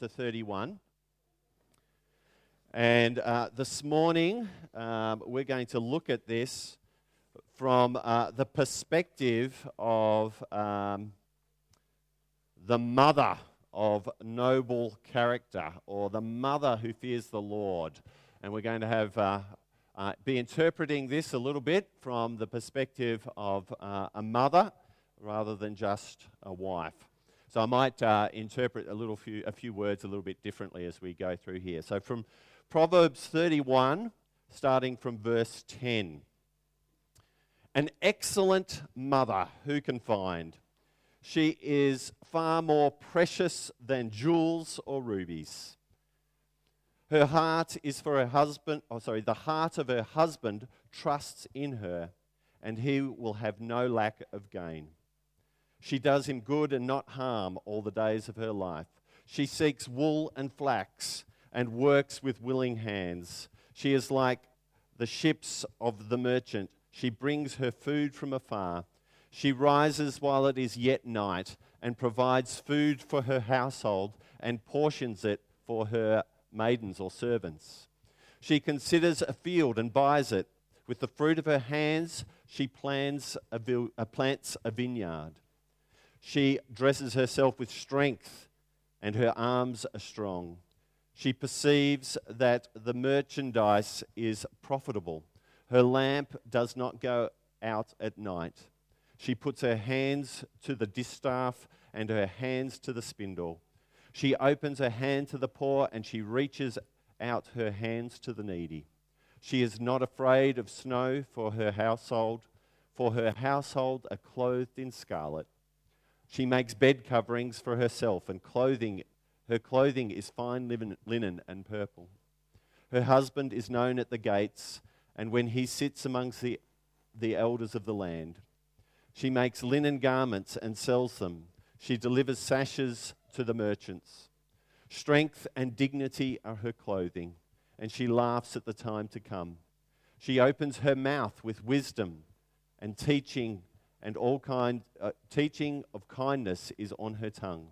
chapter 31. And uh, this morning, um, we're going to look at this from uh, the perspective of um, the mother of noble character, or the mother who fears the Lord. And we're going to have uh, uh, be interpreting this a little bit from the perspective of uh, a mother rather than just a wife. So I might uh, interpret a little few, a few words a little bit differently as we go through here. So from Proverbs 31, starting from verse 10. An excellent mother who can find? She is far more precious than jewels or rubies. Her heart is for her husband, oh, sorry, the heart of her husband trusts in her, and he will have no lack of gain. She does him good and not harm all the days of her life. She seeks wool and flax and works with willing hands. She is like the ships of the merchant. She brings her food from afar. She rises while it is yet night and provides food for her household and portions it for her maidens or servants. She considers a field and buys it. With the fruit of her hands, she plants a, uh, plants a vineyard. She dresses herself with strength, and her arms are strong. She perceives that the merchandise is profitable. Her lamp does not go out at night. She puts her hands to the distaff and her hands to the spindle. She opens her hand to the poor and she reaches out her hands to the needy. She is not afraid of snow for her household, for her household are clothed in scarlet. She makes bed coverings for herself, and clothing, her clothing is fine linen and purple. Her husband is known at the gates, and when he sits amongst the, the elders of the land, she makes linen garments and sells them. She delivers sashes to the merchants. Strength and dignity are her clothing, and she laughs at the time to come. She opens her mouth with wisdom and teaching and all kind uh, teaching of kindness is on her tongue.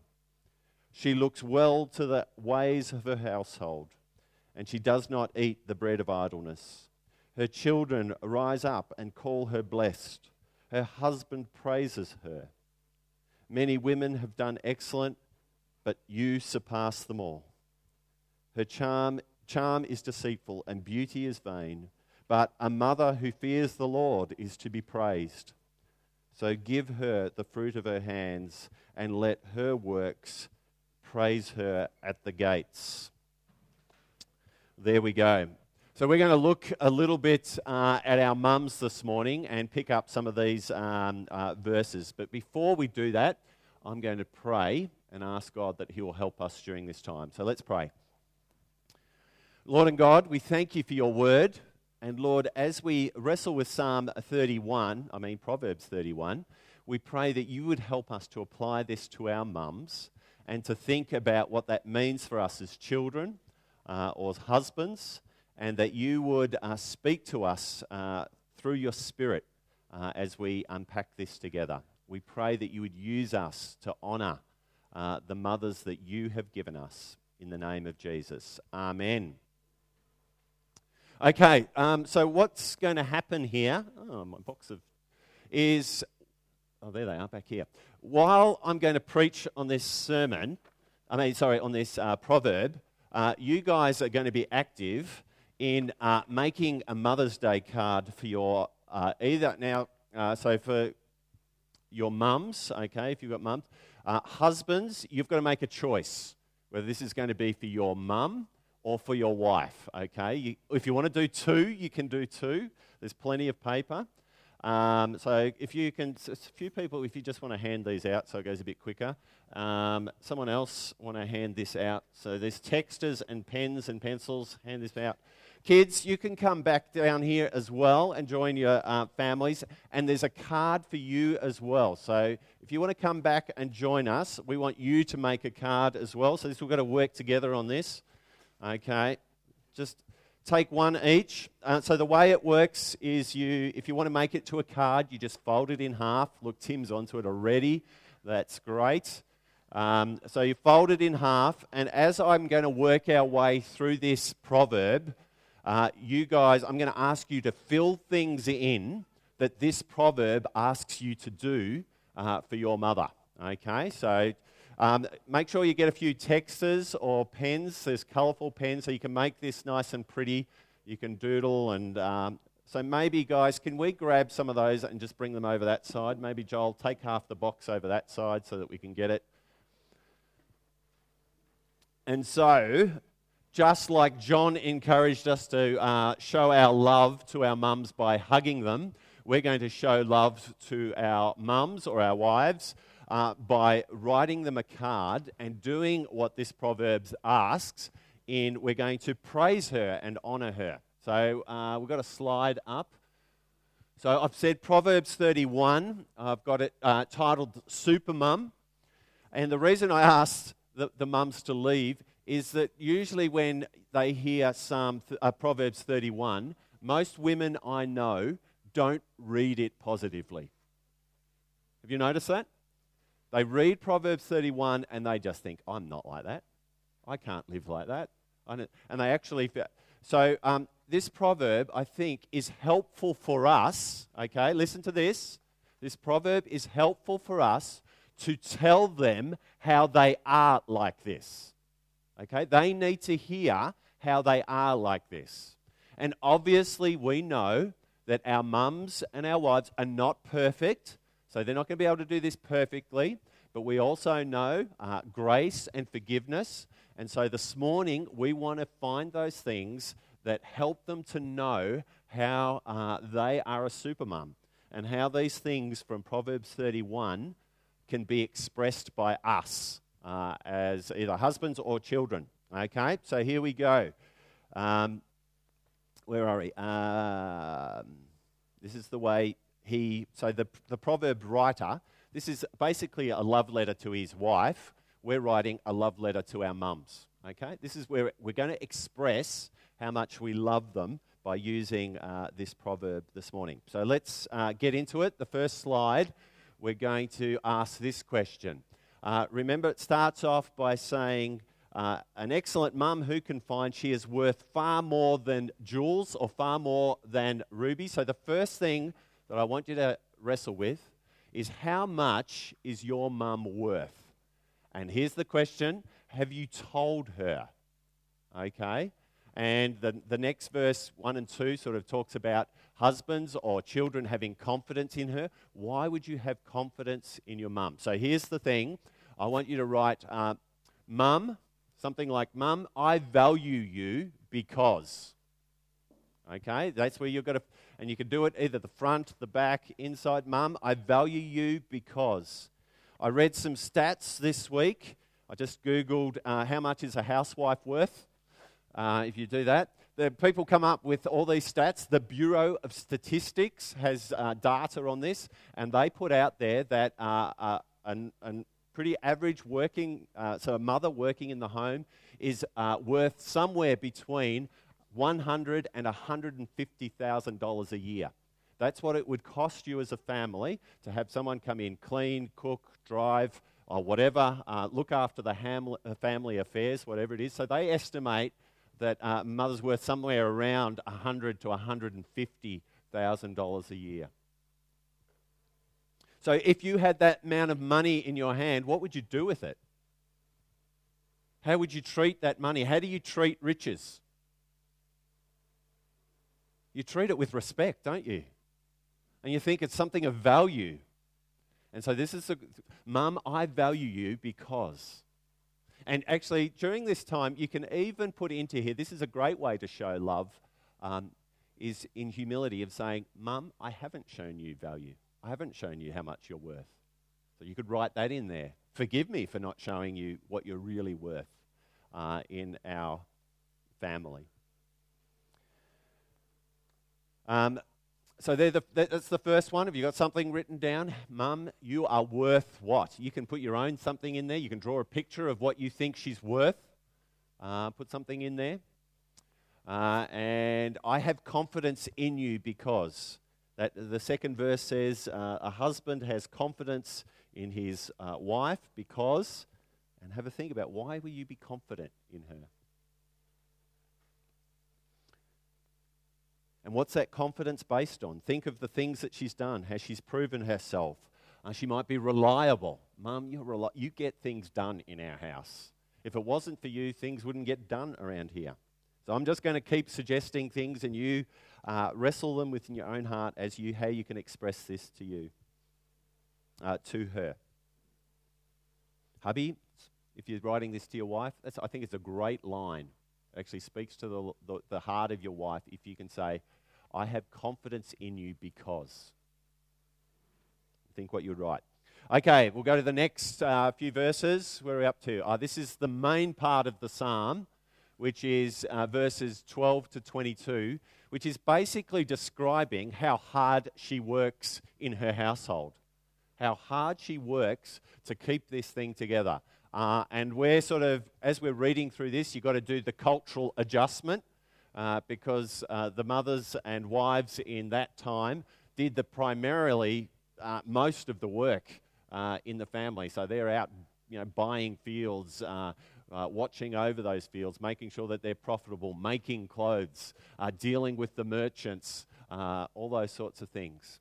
She looks well to the ways of her household, and she does not eat the bread of idleness. Her children rise up and call her blessed. Her husband praises her. Many women have done excellent but you surpass them all. Her charm, charm is deceitful and beauty is vain, but a mother who fears the Lord is to be praised. So give her the fruit of her hands and let her works praise her at the gates. There we go. So, we're going to look a little bit uh, at our mums this morning and pick up some of these um, uh, verses. But before we do that, I'm going to pray and ask God that He will help us during this time. So let's pray. Lord and God, we thank you for your word. And Lord, as we wrestle with Psalm 31, I mean Proverbs 31, we pray that you would help us to apply this to our mums and to think about what that means for us as children uh, or as husbands, and that you would uh, speak to us uh, through your Spirit uh, as we unpack this together. We pray that you would use us to honour uh, the mothers that you have given us. In the name of Jesus. Amen. Okay, um, so what's going to happen here? Oh, my box of. is. Oh, there they are back here. While I'm going to preach on this sermon, I mean, sorry, on this uh, proverb, uh, you guys are going to be active in uh, making a Mother's Day card for your uh, either now, uh, so for your mums, okay, if you've got mums, uh, husbands, you've got to make a choice whether this is going to be for your mum or for your wife. Okay, you, if you want to do two, you can do two. There's plenty of paper. Um, so if you can, a few people, if you just want to hand these out so it goes a bit quicker. Um, someone else want to hand this out. So there's texters and pens and pencils. Hand this out. Kids, you can come back down here as well and join your uh, families. And there's a card for you as well. So if you want to come back and join us, we want you to make a card as well. So this, we've got to work together on this. Okay, just take one each. Uh, so the way it works is you, if you want to make it to a card, you just fold it in half. Look, Tim's onto it already. That's great. Um, so you fold it in half, and as I'm going to work our way through this proverb, uh, you guys, I'm going to ask you to fill things in that this proverb asks you to do uh, for your mother. Okay, so um, make sure you get a few texters or pens. There's colourful pens, so you can make this nice and pretty. You can doodle, and um, so maybe, guys, can we grab some of those and just bring them over that side? Maybe, Joel, take half the box over that side so that we can get it. And so, just like John encouraged us to uh, show our love to our mums by hugging them, we're going to show love to our mums or our wives uh, by writing them a card and doing what this Proverbs asks in we're going to praise her and honor her. So uh, we've got a slide up. So I've said Proverbs 31. I've got it uh, titled Super Mum. And the reason I asked the, the mums to leave is that usually when they hear Psalm, uh, Proverbs 31, most women I know don't read it positively. Have you noticed that? They read Proverbs 31 and they just think, I'm not like that. I can't live like that. And they actually, so um, this proverb, I think, is helpful for us. Okay, listen to this. This proverb is helpful for us to tell them how they are like this. Okay, they need to hear how they are like this. And obviously, we know that our mums and our wives are not perfect, so they're not going to be able to do this perfectly. But we also know uh, grace and forgiveness. And so this morning, we want to find those things that help them to know how uh, they are a supermum and how these things from Proverbs 31 can be expressed by us uh, as either husbands or children. Okay, so here we go. Um, where are we? Um, this is the way he, so the, the proverb writer this is basically a love letter to his wife. We're writing a love letter to our mums. Okay? This is where we're going to express how much we love them by using uh, this proverb this morning. So let's uh, get into it. The first slide, we're going to ask this question. Uh, remember, it starts off by saying, uh, An excellent mum who can find she is worth far more than jewels or far more than rubies. So the first thing that I want you to wrestle with is how much is your mum worth? And here's the question Have you told her? Okay? And the, the next verse, 1 and 2, sort of talks about husbands or children having confidence in her. Why would you have confidence in your mum? So here's the thing I want you to write, uh, Mum, something like, Mum, I value you because. Okay? That's where you've got to and you can do it either the front, the back, inside. Mum, I value you because. I read some stats this week. I just Googled uh, how much is a housewife worth. Uh, if you do that, the people come up with all these stats. The Bureau of Statistics has uh, data on this, and they put out there that uh, uh, a pretty average working, uh, so a mother working in the home is worth somewhere between $100 and $150,000 a year. That's what it would cost you as a family to have someone come in, clean, cook, drive, or whatever, uh, look after the ham- uh, family affairs, whatever it is. So they estimate that uh, mother's worth somewhere around 100 to $150,000 a year. So if you had that amount of money in your hand, what would you do with it? How would you treat that money? How do you treat riches? You treat it with respect, don't you? And you think it's something of value. And so this is a mum, I value you because. And actually, during this time, you can even put into here this is a great way to show love, um, is in humility of saying, Mum, I haven't shown you value. I haven't shown you how much you're worth. So you could write that in there. Forgive me for not showing you what you're really worth uh, in our family. Um, so the, that's the first one. Have you got something written down? Mum, you are worth what? You can put your own something in there. You can draw a picture of what you think she's worth. Uh, put something in there. Uh, and I have confidence in you because that the second verse says uh, a husband has confidence in his uh, wife because And have a think about why will you be confident in her? And what's that confidence based on? Think of the things that she's done, how she's proven herself. Uh, she might be reliable. Mum, you're reli- you get things done in our house. If it wasn't for you, things wouldn't get done around here. So I'm just going to keep suggesting things, and you uh, wrestle them within your own heart as you how you can express this to you, uh, to her. Hubby, if you're writing this to your wife, I think it's a great line. It actually speaks to the, the, the heart of your wife if you can say, I have confidence in you because. Think what you'd write. Okay, we'll go to the next uh, few verses. Where are we up to? Uh, this is the main part of the psalm, which is uh, verses 12 to 22, which is basically describing how hard she works in her household. How hard she works to keep this thing together. Uh, and we're sort of, as we're reading through this, you've got to do the cultural adjustment uh, because uh, the mothers and wives in that time did the primarily uh, most of the work uh, in the family. So they're out, you know, buying fields, uh, watching over those fields, making sure that they're profitable, making clothes, dealing with the merchants, all those sorts of things.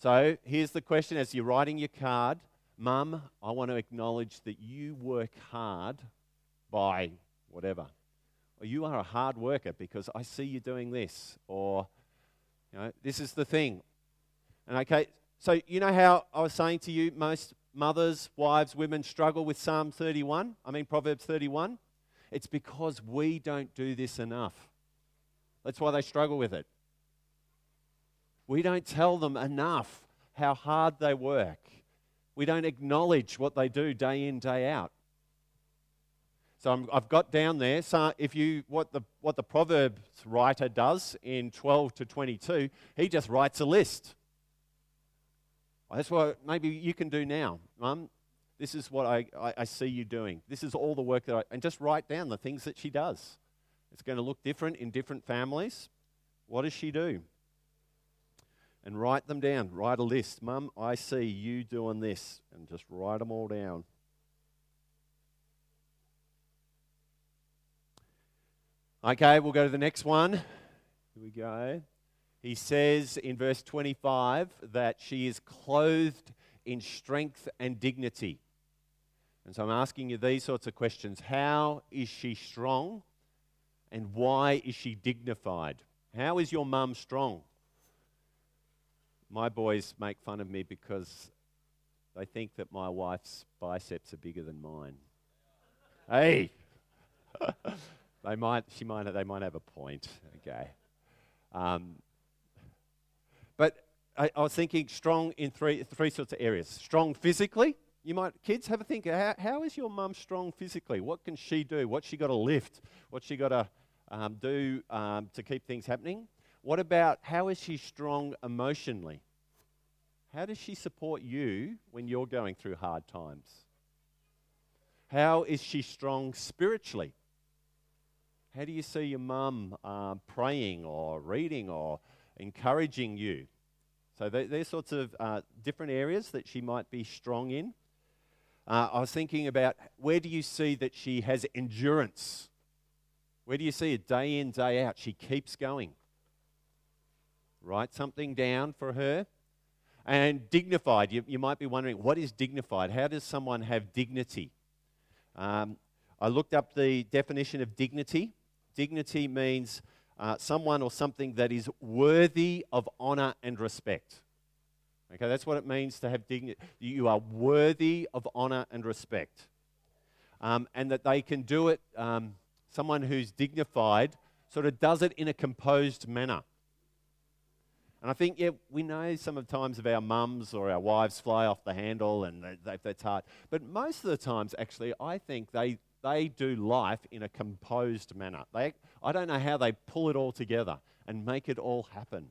So here's the question as you're writing your card Mum, I want to acknowledge that you work hard by whatever or you are a hard worker because I see you doing this, or you know, this is the thing. And okay, so you know how I was saying to you, most mothers, wives, women struggle with Psalm 31. I mean Proverbs 31. It's because we don't do this enough. That's why they struggle with it. We don't tell them enough how hard they work. We don't acknowledge what they do day in, day out. So i have got down there. So if you what the what the Proverbs writer does in 12 to 22, he just writes a list. That's what maybe you can do now, Mum. This is what I, I, I, see you doing. This is all the work that I and just write down the things that she does. It's going to look different in different families. What does she do? And write them down. Write a list. Mum, I see you doing this. And just write them all down. Okay, we'll go to the next one. Here we go. He says in verse 25 that she is clothed in strength and dignity. And so I'm asking you these sorts of questions How is she strong? And why is she dignified? How is your mum strong? My boys make fun of me because they think that my wife's biceps are bigger than mine. Hey! They might, she might, they might have a point. Okay. Um, but I, I, was thinking strong in three, three sorts of areas. Strong physically. You might, kids, have a think. How, how is your mum strong physically? What can she do? What's she got to lift? What's she got to um, do um, to keep things happening? What about how is she strong emotionally? How does she support you when you're going through hard times? How is she strong spiritually? How do you see your mum uh, praying or reading or encouraging you? So there's sorts of uh, different areas that she might be strong in. Uh, I was thinking about where do you see that she has endurance? Where do you see it day in, day out? She keeps going. Write something down for her. And dignified, you, you might be wondering, what is dignified? How does someone have dignity? Um, I looked up the definition of dignity. Dignity means uh, someone or something that is worthy of honor and respect. Okay, that's what it means to have dignity. You are worthy of honor and respect. Um, and that they can do it, um, someone who's dignified sort of does it in a composed manner. And I think, yeah, we know some of the times of our mums or our wives fly off the handle and they, they, that's hard. But most of the times, actually, I think they, they do life in a composed manner. They, I don't know how they pull it all together and make it all happen.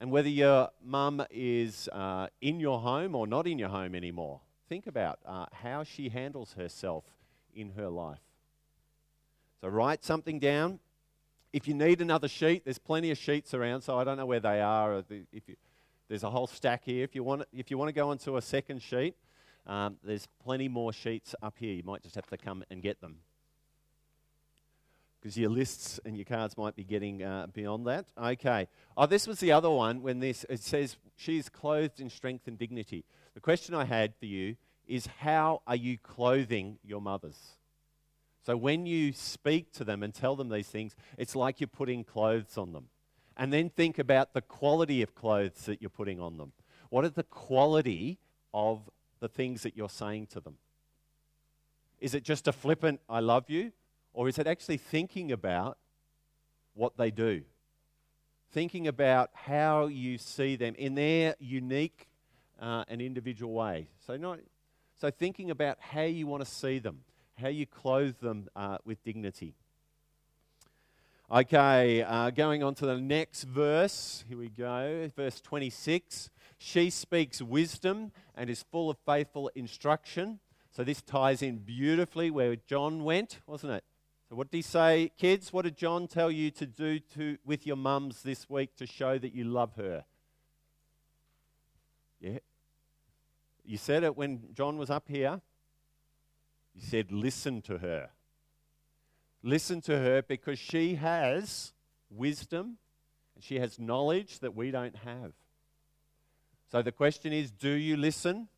And whether your mum is uh, in your home or not in your home anymore, think about uh, how she handles herself in her life. So write something down. If you need another sheet, there's plenty of sheets around, so I don't know where they are. If you, there's a whole stack here. If you want, if you want to go onto a second sheet, Um, there's plenty more sheets up here. You might just have to come and get them because your lists and your cards might be getting uh, beyond that. Okay. Oh, this was the other one when this it says she's clothed in strength and dignity. The question I had for you is how are you clothing your mothers? So when you speak to them and tell them these things, it's like you're putting clothes on them. And then think about the quality of clothes that you're putting on them. What is the quality of the things that you're saying to them? Is it just a flippant, I love you? Or is it actually thinking about what they do? Thinking about how you see them in their unique uh, and individual way. So, not, so thinking about how you want to see them, how you clothe them uh, with dignity. Okay, uh, going on to the next verse. Here we go, verse 26. She speaks wisdom and is full of faithful instruction. So this ties in beautifully where John went, wasn't it? So, what did he say, kids? What did John tell you to do to, with your mums this week to show that you love her? Yeah. You said it when John was up here. You said, listen to her. Listen to her because she has wisdom and she has knowledge that we don't have. So the question is do you listen?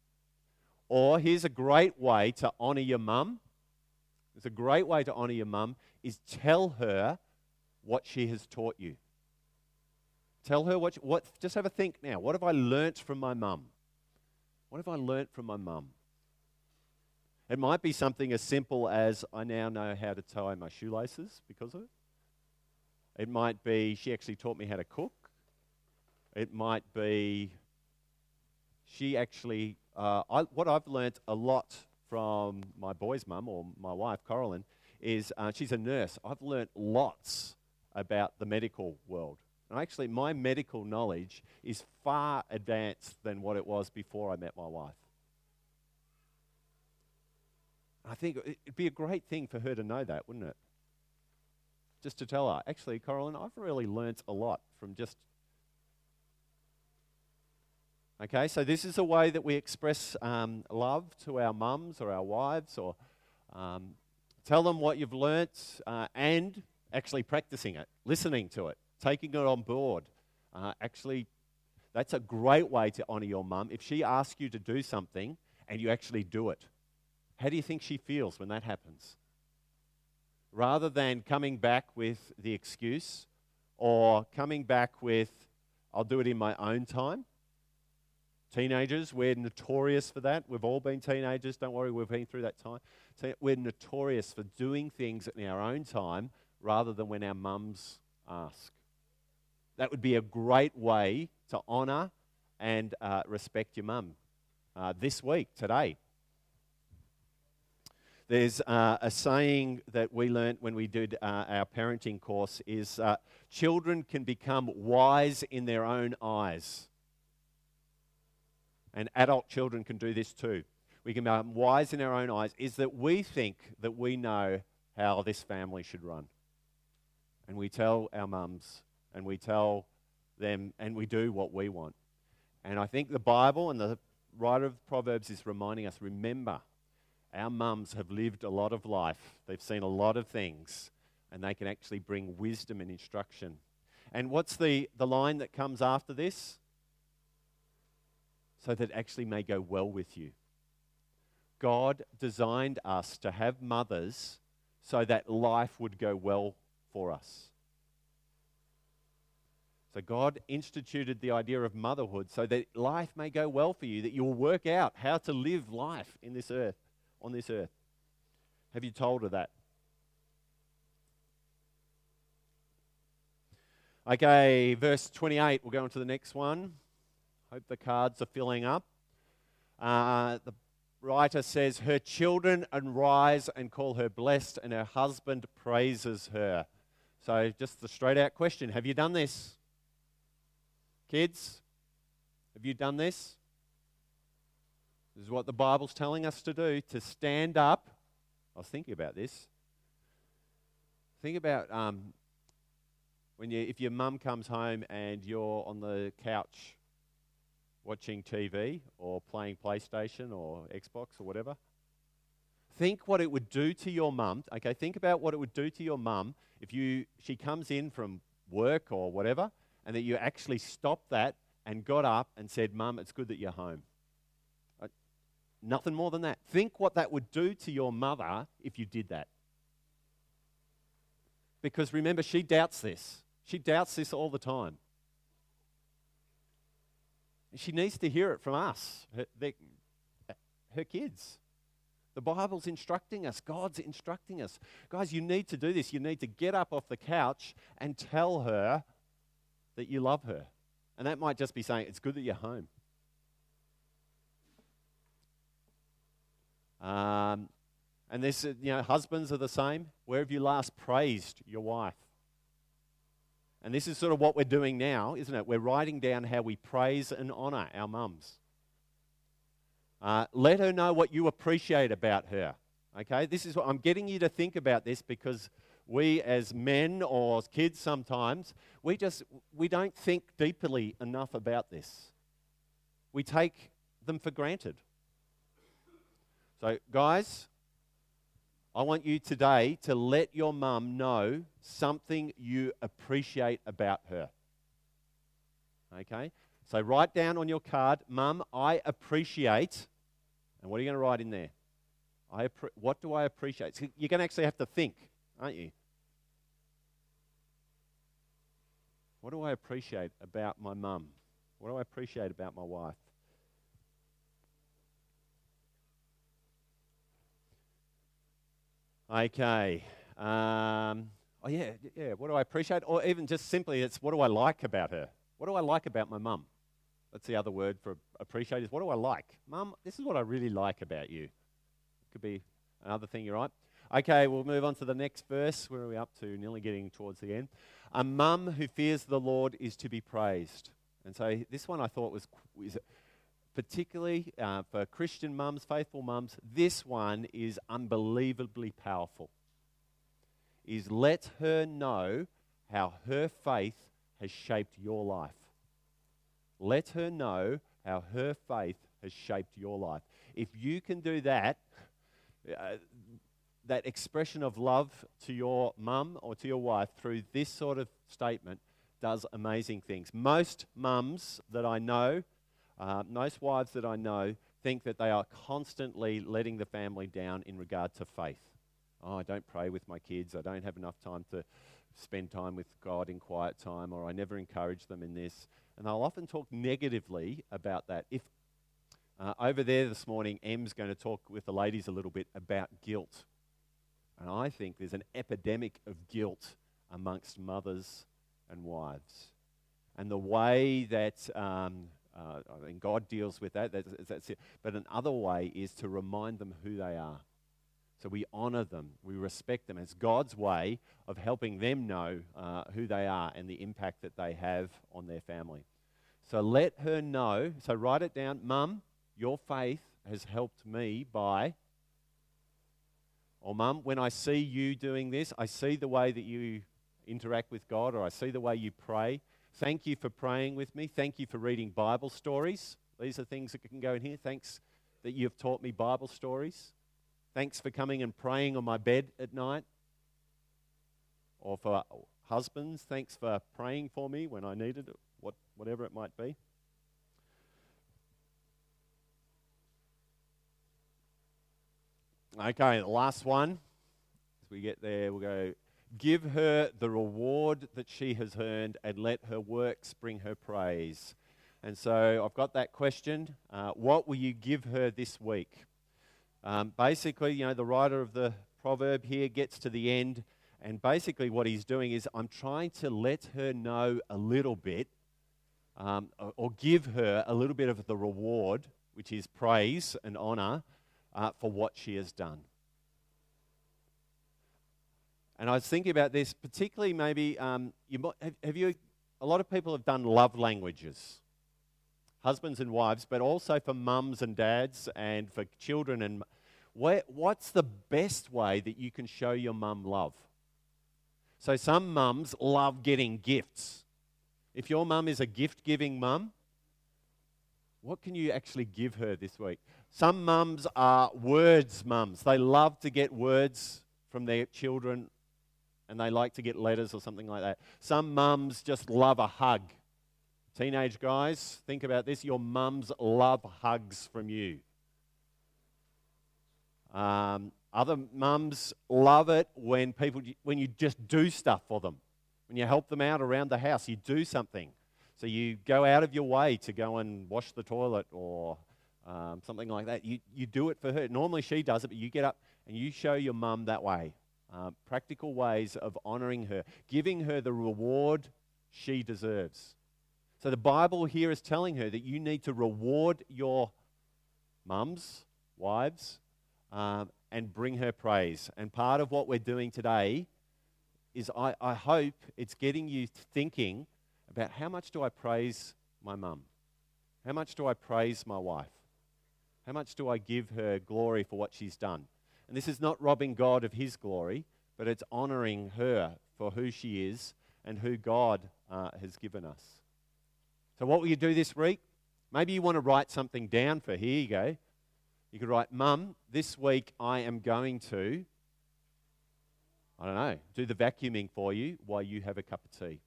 Or here's a great way to honor your mum it's a great way to honor your mum is tell her what she has taught you. Tell her what, what just have a think now. What have I learnt from my mum? What have I learnt from my mum? It might be something as simple as I now know how to tie my shoelaces because of it. It might be she actually taught me how to cook. It might be she actually, uh, I, what I've learnt a lot from my boy's mum or my wife, Coraline, is uh, she's a nurse. I've learnt lots about the medical world. And actually, my medical knowledge is far advanced than what it was before I met my wife. I think it'd be a great thing for her to know that, wouldn't it? Just to tell her, actually, Coraline, I've really learnt a lot from just Okay, so this is a way that we express um, love to our mums or our wives, or um, tell them what you've learnt uh, and actually practicing it, listening to it, taking it on board. Uh, actually, that's a great way to honour your mum. If she asks you to do something and you actually do it, how do you think she feels when that happens? Rather than coming back with the excuse or coming back with, I'll do it in my own time Teenagers, we're notorious for that. We've all been teenagers. Don't worry, we've been through that time. We're notorious for doing things in our own time rather than when our mums ask. That would be a great way to honour and uh, respect your mum uh, this week, today. There's uh, a saying that we learnt when we did uh, our parenting course is uh, children can become wise in their own eyes and adult children can do this too. We can become wise in our own eyes, is that we think that we know how this family should run. And we tell our mums and we tell them and we do what we want. And I think the Bible and the writer of Proverbs is reminding us remember, our mums have lived a lot of life, they've seen a lot of things, and they can actually bring wisdom and instruction. And what's the, the line that comes after this? so that actually may go well with you. God designed us to have mothers so that life would go well for us. So God instituted the idea of motherhood so that life may go well for you, that you'll work out how to live life in this earth, on this earth. Have you told her that? Okay, verse 28, we'll go on to the next one. Hope the cards are filling up. Uh, the writer says, Her children arise and call her blessed, and her husband praises her. So, just the straight out question Have you done this? Kids, have you done this? This is what the Bible's telling us to do to stand up. I was thinking about this. Think about um, when you, if your mum comes home and you're on the couch watching TV or playing PlayStation or Xbox or whatever. Think what it would do to your mum. Okay, think about what it would do to your mum if you she comes in from work or whatever, and that you actually stopped that and got up and said, "Mum, it's good that you're home." Nothing more than that. Think what that would do to your mother if you did that. Because remember, she doubts this. She doubts this all the time. She needs to hear it from us, her, her kids. The Bible's instructing us, God's instructing us. Guys, you need to do this. You need to get up off the couch and tell her that you love her. And that might just be saying, It's good that you're home. Um, and this, you know, husbands are the same. Where have you last praised your wife? And this is sort of what we're doing now, isn't it? We're writing down how we praise and honor our mums. Uh, let her know what you appreciate about her. Okay, this is what I'm getting you to think about this because we as men or as kids sometimes we just we don't think deeply enough about this. We take them for granted. So, guys, I want you today to let your mum know something you appreciate about her. Okay? So write down on your card, Mum, I appreciate. And what are you going to write in there? I appre- what do I appreciate? So you're going to actually have to think, aren't you? What do I appreciate about my mum? What do I appreciate about my wife? Okay. Um, oh, yeah, yeah. What do I appreciate? Or even just simply, it's what do I like about her? What do I like about my mum? That's the other word for appreciate is what do I like? Mum, this is what I really like about you. Could be another thing you're right. Okay, we'll move on to the next verse. Where are we up to? Nearly getting towards the end. A mum who fears the Lord is to be praised. And so this one I thought was, was particularly uh, for Christian mums, faithful mums, this one is unbelievably powerful. Is let her know how her faith has shaped your life. Let her know how her faith has shaped your life. If you can do that, uh, that expression of love to your mum or to your wife through this sort of statement does amazing things. Most mums that I know uh, most wives that I know think that they are constantly letting the family down in regard to faith. Oh, I don't pray with my kids. I don't have enough time to spend time with God in quiet time, or I never encourage them in this. And they'll often talk negatively about that. If uh, over there this morning, Em's going to talk with the ladies a little bit about guilt. And I think there's an epidemic of guilt amongst mothers and wives. And the way that um, uh, mean, God deals with that. That's, that's it. But another way is to remind them who they are. So we honor them, we respect them. It's God's way of helping them know uh, who they are and the impact that they have on their family. So let her know. So write it down. Mum, your faith has helped me by. Or, Mum, when I see you doing this, I see the way that you interact with God, or I see the way you pray. Thank you for praying with me. Thank you for reading Bible stories. These are things that can go in here. Thanks that you've taught me Bible stories. Thanks for coming and praying on my bed at night. Or for husbands, thanks for praying for me when I needed it, what, whatever it might be. Okay, the last one. As we get there, we'll go Give her the reward that she has earned and let her works bring her praise. And so I've got that question. Uh, what will you give her this week? Um, basically, you know, the writer of the proverb here gets to the end, and basically what he's doing is I'm trying to let her know a little bit, um, or, give her a little bit of the reward, which is praise and honor, uh, for what she has done. And I was thinking about this, particularly maybe um, you have, have you? A lot of people have done love languages, husbands and wives, but also for mums and dads and for children. And where, what's the best way that you can show your mum love? So some mums love getting gifts. If your mum is a gift-giving mum, What can you actually give her this week? Some mums are words mums. They love to get words from their children and they like to get letters or something like that. Some mums just love a hug. Teenage guys, think about this. Your mums love hugs from you. Um, other mums love it when people when you just do stuff for them. When you help them out around the house, you do something. So you go out of your way to go and wash the toilet or um, something like that. You, you do it for her. Normally she does it, but you get up and you show your mum that way. Uh, practical ways of honoring her, giving her the reward she deserves. So the Bible here is telling her that you need to reward your mums, wives, um, and bring her praise. And part of what we're doing today is I, I hope it's getting you thinking about how much do I praise my mum? How much do I praise my wife? How much do I give her glory for what she's done? And this is not robbing God of his glory, but it's honoring her for who she is and who God uh, has given us. So, what will you do this week? Maybe you want to write something down for here you go. You could write, Mum, this week I am going to, I don't know, do the vacuuming for you while you have a cup of tea.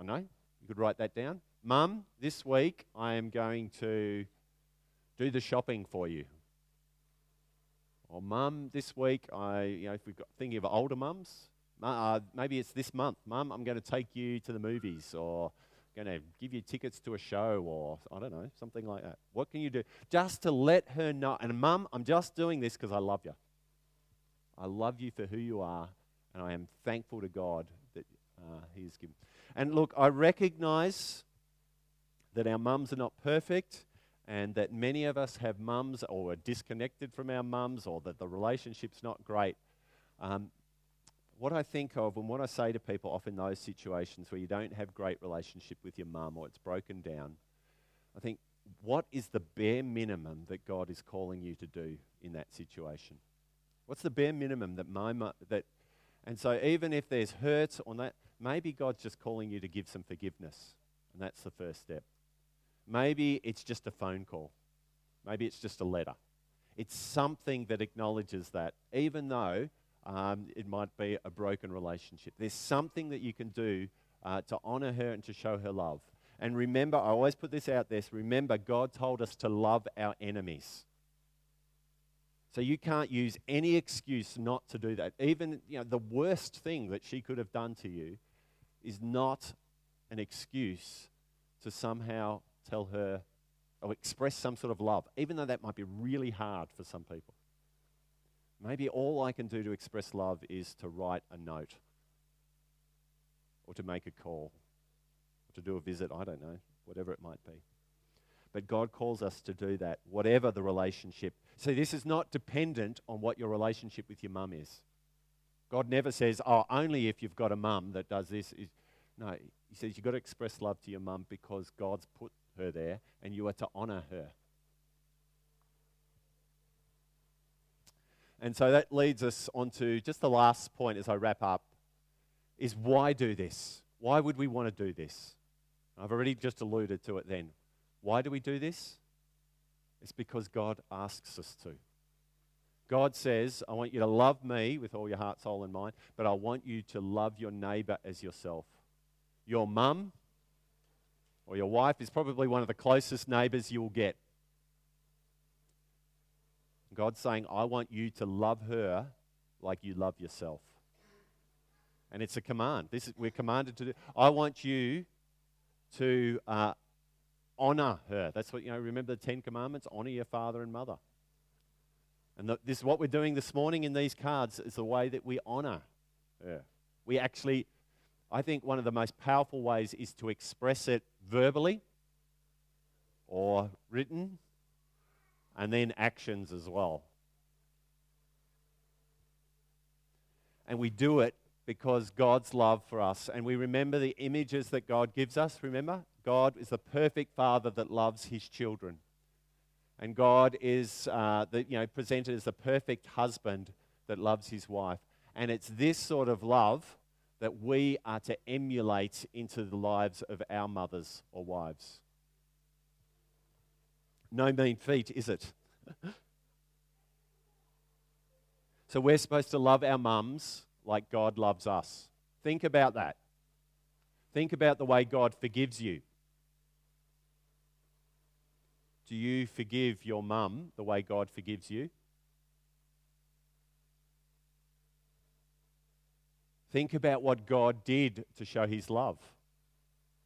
I know. You could write that down. Mum, this week I am going to do the shopping for you. Or mum, this week I, you know, if we've got thinking of older mums, uh, maybe it's this month. Mum, I'm going to take you to the movies, or going to give you tickets to a show, or I don't know, something like that. What can you do just to let her know? And mum, I'm just doing this because I love you. I love you for who you are, and I am thankful to God that uh, He has given. And look, I recognize that our mums are not perfect and that many of us have mums or are disconnected from our mums or that the relationship's not great. Um, what I think of and what I say to people often in those situations where you don't have great relationship with your mum or it's broken down, I think, what is the bare minimum that God is calling you to do in that situation? What's the bare minimum that my mu- that and so even if there's hurt on that, maybe God's just calling you to give some forgiveness. And that's the first step. Maybe it's just a phone call. Maybe it's just a letter. It's something that acknowledges that, even though um, it might be a broken relationship. There's something that you can do uh, to honor her and to show her love. And remember, I always put this out there. Remember, God told us to love our enemies. So you can't use any excuse not to do that. Even you know, the worst thing that she could have done to you is not an excuse to somehow tell her or express some sort of love, even though that might be really hard for some people. Maybe all I can do to express love is to write a note or to make a call or to do a visit, I don't know, whatever it might be. But God calls us to do that, whatever the relationship. See, this is not dependent on what your relationship with your mum is. God never says, oh, only if you've got a mum that does this. No, He says you've got to express love to your mum because God's put her there, and you are to honor her. And so that leads us on to just the last point as I wrap up is why do this? Why would we want to do this? I've already just alluded to it then. Why do we do this? It's because God asks us to. God says, I want you to love me with all your heart, soul, and mind, but I want you to love your neighbor as yourself. Your mum or your wife is probably one of the closest neighbors you'll get. God's saying, I want you to love her like you love yourself. And it's a command. This is, we're commanded to do. I want you to uh, honor her. That's what, you know, remember the Ten Commandments? Honor your father and mother. And the, this is what we're doing this morning in these cards is the way that we honor her. We actually I think one of the most powerful ways is to express it verbally or written, and then actions as well. And we do it because God's love for us. And we remember the images that God gives us. Remember? God is the perfect father that loves his children. And God is uh, the, you know, presented as the perfect husband that loves his wife. And it's this sort of love that we are to emulate into the lives of our mothers or wives. no mean feat, is it? so we're supposed to love our mums like God loves us. Think about that. Think about the way God forgives you. Do you forgive your mum the way God forgives you? Think about what God did to show his love.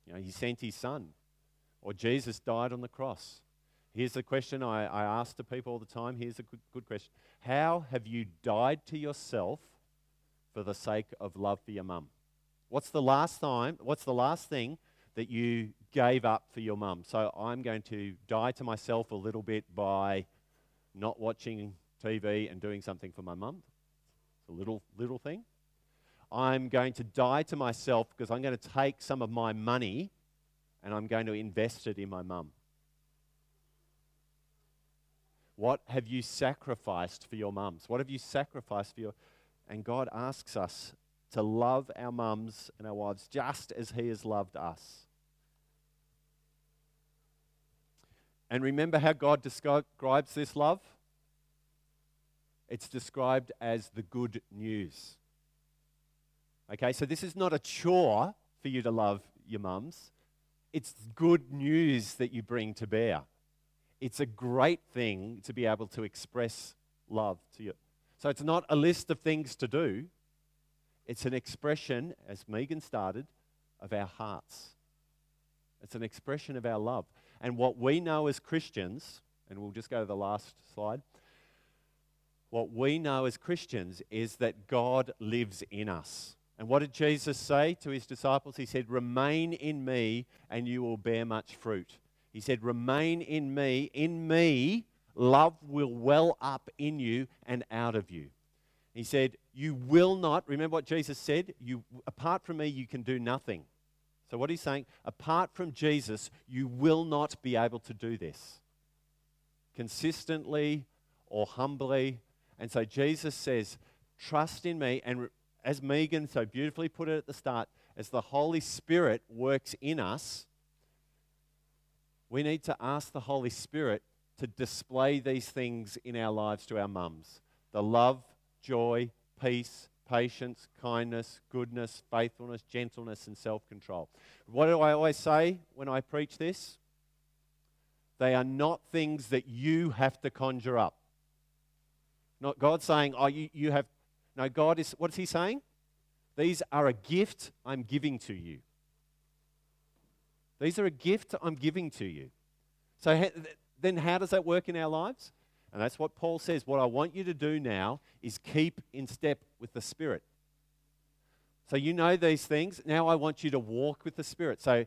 You know, he sent his son, or Jesus died on the cross. Here's the question I, I ask to people all the time. Here's a good, good question How have you died to yourself for the sake of love for your mum? What's the last time, what's the last thing that you gave up for your mum? So I'm going to die to myself a little bit by not watching TV and doing something for my mum. It's a little, little thing. I'm going to die to myself because I'm going to take some of my money and I'm going to invest it in my mum. What have you sacrificed for your mums? What have you sacrificed for your. And God asks us to love our mums and our wives just as He has loved us. And remember how God describes this love? It's described as the good news. Okay, so this is not a chore for you to love your mums. It's good news that you bring to bear it's a great thing to be able to express love to you. So it's not a list of things to do, it's an expression, as Megan started, of our hearts. It's an expression of our love. And what we know as Christians, and we'll just go to the last slide. What we know as Christians is that God lives in us. And what did Jesus say to his disciples? He said, Remain in me, and you will bear much fruit. He said, Remain in me. In me, love will well up in you and out of you. He said, You will not, remember what Jesus said? You, apart from me, you can do nothing. So, what he's saying, apart from Jesus, you will not be able to do this consistently or humbly. And so, Jesus says, Trust in me. And as Megan so beautifully put it at the start, as the Holy Spirit works in us, we need to ask the Holy Spirit to display these things in our lives to our mums the love, joy, peace, patience, kindness, goodness, faithfulness, gentleness, and self control. What do I always say when I preach this? They are not things that you have to conjure up. Not God saying, oh, you, you have. No, God is, what is He saying? These are a gift I'm giving to you. These are a gift I'm giving to you. So then, how does that work in our lives? And that's what Paul says. What I want you to do now is keep in step with the Spirit. So you know these things. Now I want you to walk with the Spirit. So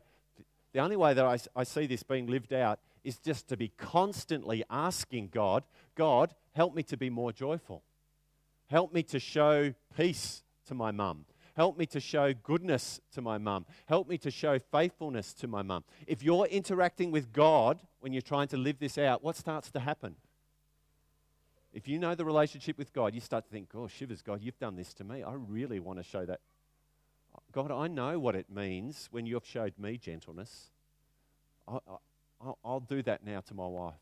the only way that I, I see this being lived out is just to be constantly asking God, God, help me to be more joyful. Help me to show peace to my mum. Help me to show goodness to my mum. Help me to show faithfulness to my mum. If you're interacting with God when you're trying to live this out, what starts to happen? If you know the relationship with God, you start to think, oh, shivers, God, you've done this to me. I really want to show that. God, I know what it means when you've showed me gentleness. I, will do that now to my wife.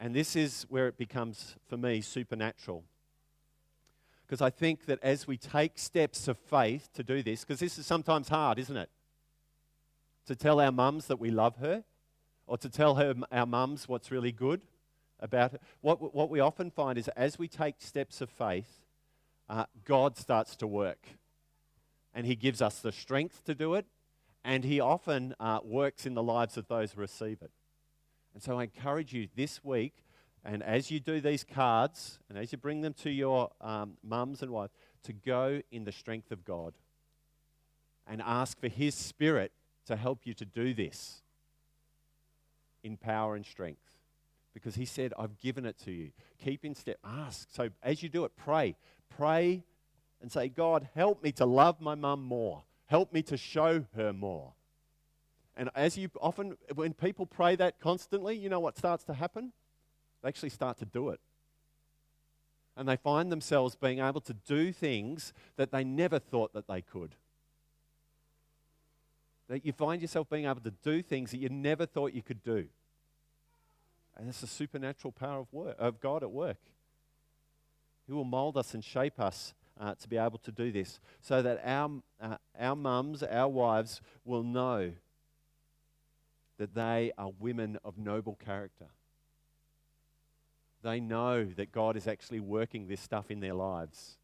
And this is where it becomes, for me, supernatural. Because I think that as we take steps of faith to do this, because this is sometimes hard, isn't it? To tell our mums that we love her, or to tell her, our mums what's really good about her. What, what we often find is as we take steps of faith, uh, God starts to work. And He gives us the strength to do it, and He often uh, works in the lives of those who receive it. And so I encourage you this week and as you do these cards, and as you bring them to your um, mums and wives, to go in the strength of God and ask for His Spirit to help you to do this in power and strength. Because He said, I've given it to you. Keep in step. Ask. So as you do it, pray. Pray and say, God, help me to love my mum more. Help me to show her more. And as you often, when people pray that constantly, you know what starts to happen? They actually start to do it. And they find themselves being able to do things that they never thought that they could. That you find yourself being able to do things that you never thought you could do. And it's the supernatural power of, work, of God at work. He will mold us and shape us uh, to be able to do this so that our, uh, our mums, our wives, will know that they are women of noble character. They know that God is actually working this stuff in their lives.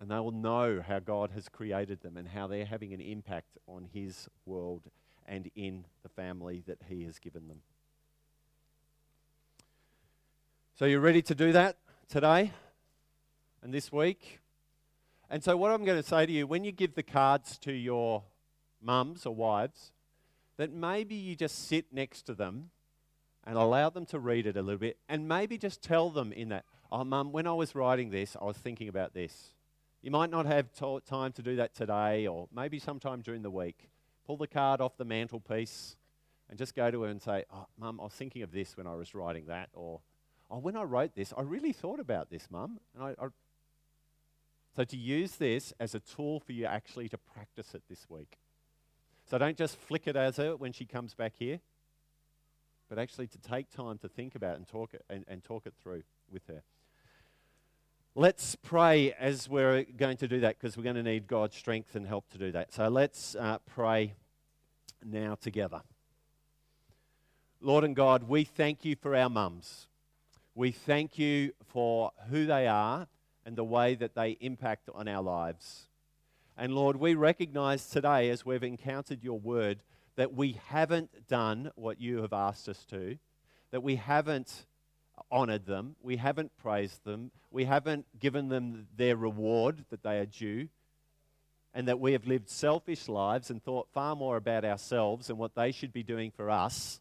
And they will know how God has created them and how they're having an impact on His world and in the family that He has given them. So, you're ready to do that today and this week? And so, what I'm going to say to you when you give the cards to your mums or wives, that maybe you just sit next to them and allow them to read it a little bit and maybe just tell them in that, oh, mum, when I was writing this, I was thinking about this. You might not have time to do that today or maybe sometime during the week. Pull the card off the mantelpiece and just go to her and say, oh, mum, I was thinking of this when I was writing that or oh, when I wrote this, I really thought about this, Mum. And I, I, so to use this as a tool for you actually to practice it this week. So don't just flick it as her when she comes back here, but actually to take time to think about and talk it, and, and talk it through with her. Let's pray as we're going to do that because we're going to need God's strength and help to do that. So let's uh, pray now together. Lord and God, we thank you for our mums. We thank you for who they are and the way that they impact on our lives. And Lord, we recognize today, as we've encountered your word, that we haven't done what you have asked us to, that we haven't honored them, we haven't praised them, we haven't given them their reward that they are due, and that we have lived selfish lives and thought far more about ourselves and what they should be doing for us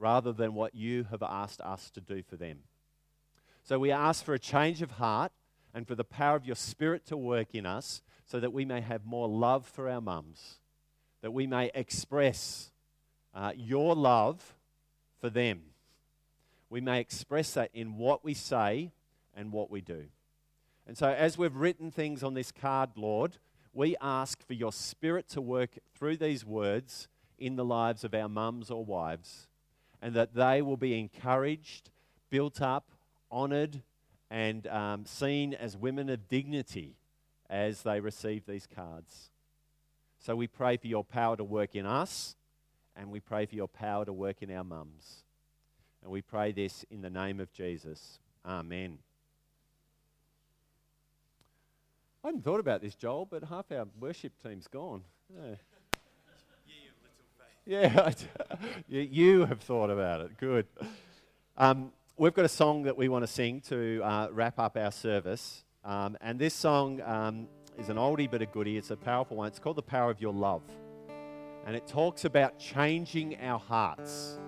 rather than what you have asked us to do for them. So we ask for a change of heart and for the power of your Spirit to work in us so that we may have more love for our mums, that we may express uh, your love for them. We may express that in what we say and what we do. And so, as we've written things on this card, Lord, we ask for your Spirit to work through these words in the lives of our mums or wives and that they will be encouraged, built up, honored, and um, seen as women of dignity as they receive these cards. So we pray for your power to work in us, and we pray for your power to work in our mums. And we pray this in the name of Jesus. Amen. I hadn't thought about this, Joel, but half our worship team's gone. Yeah. Yeah, you have thought about it. Good. Um, we've got a song that we want to sing to uh, wrap up our service. Um, and this song um, is an oldie but a goodie. It's a powerful one. It's called The Power of Your Love. And it talks about changing our hearts.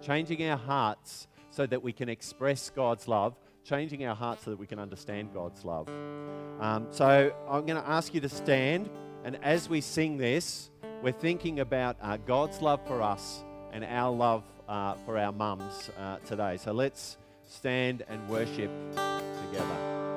Changing our hearts so that we can express God's love. Changing our hearts so that we can understand God's love. Um, so I'm going to ask you to stand. And as we sing this, we're thinking about uh, God's love for us and our love uh, for our mums uh, today. So let's stand and worship together.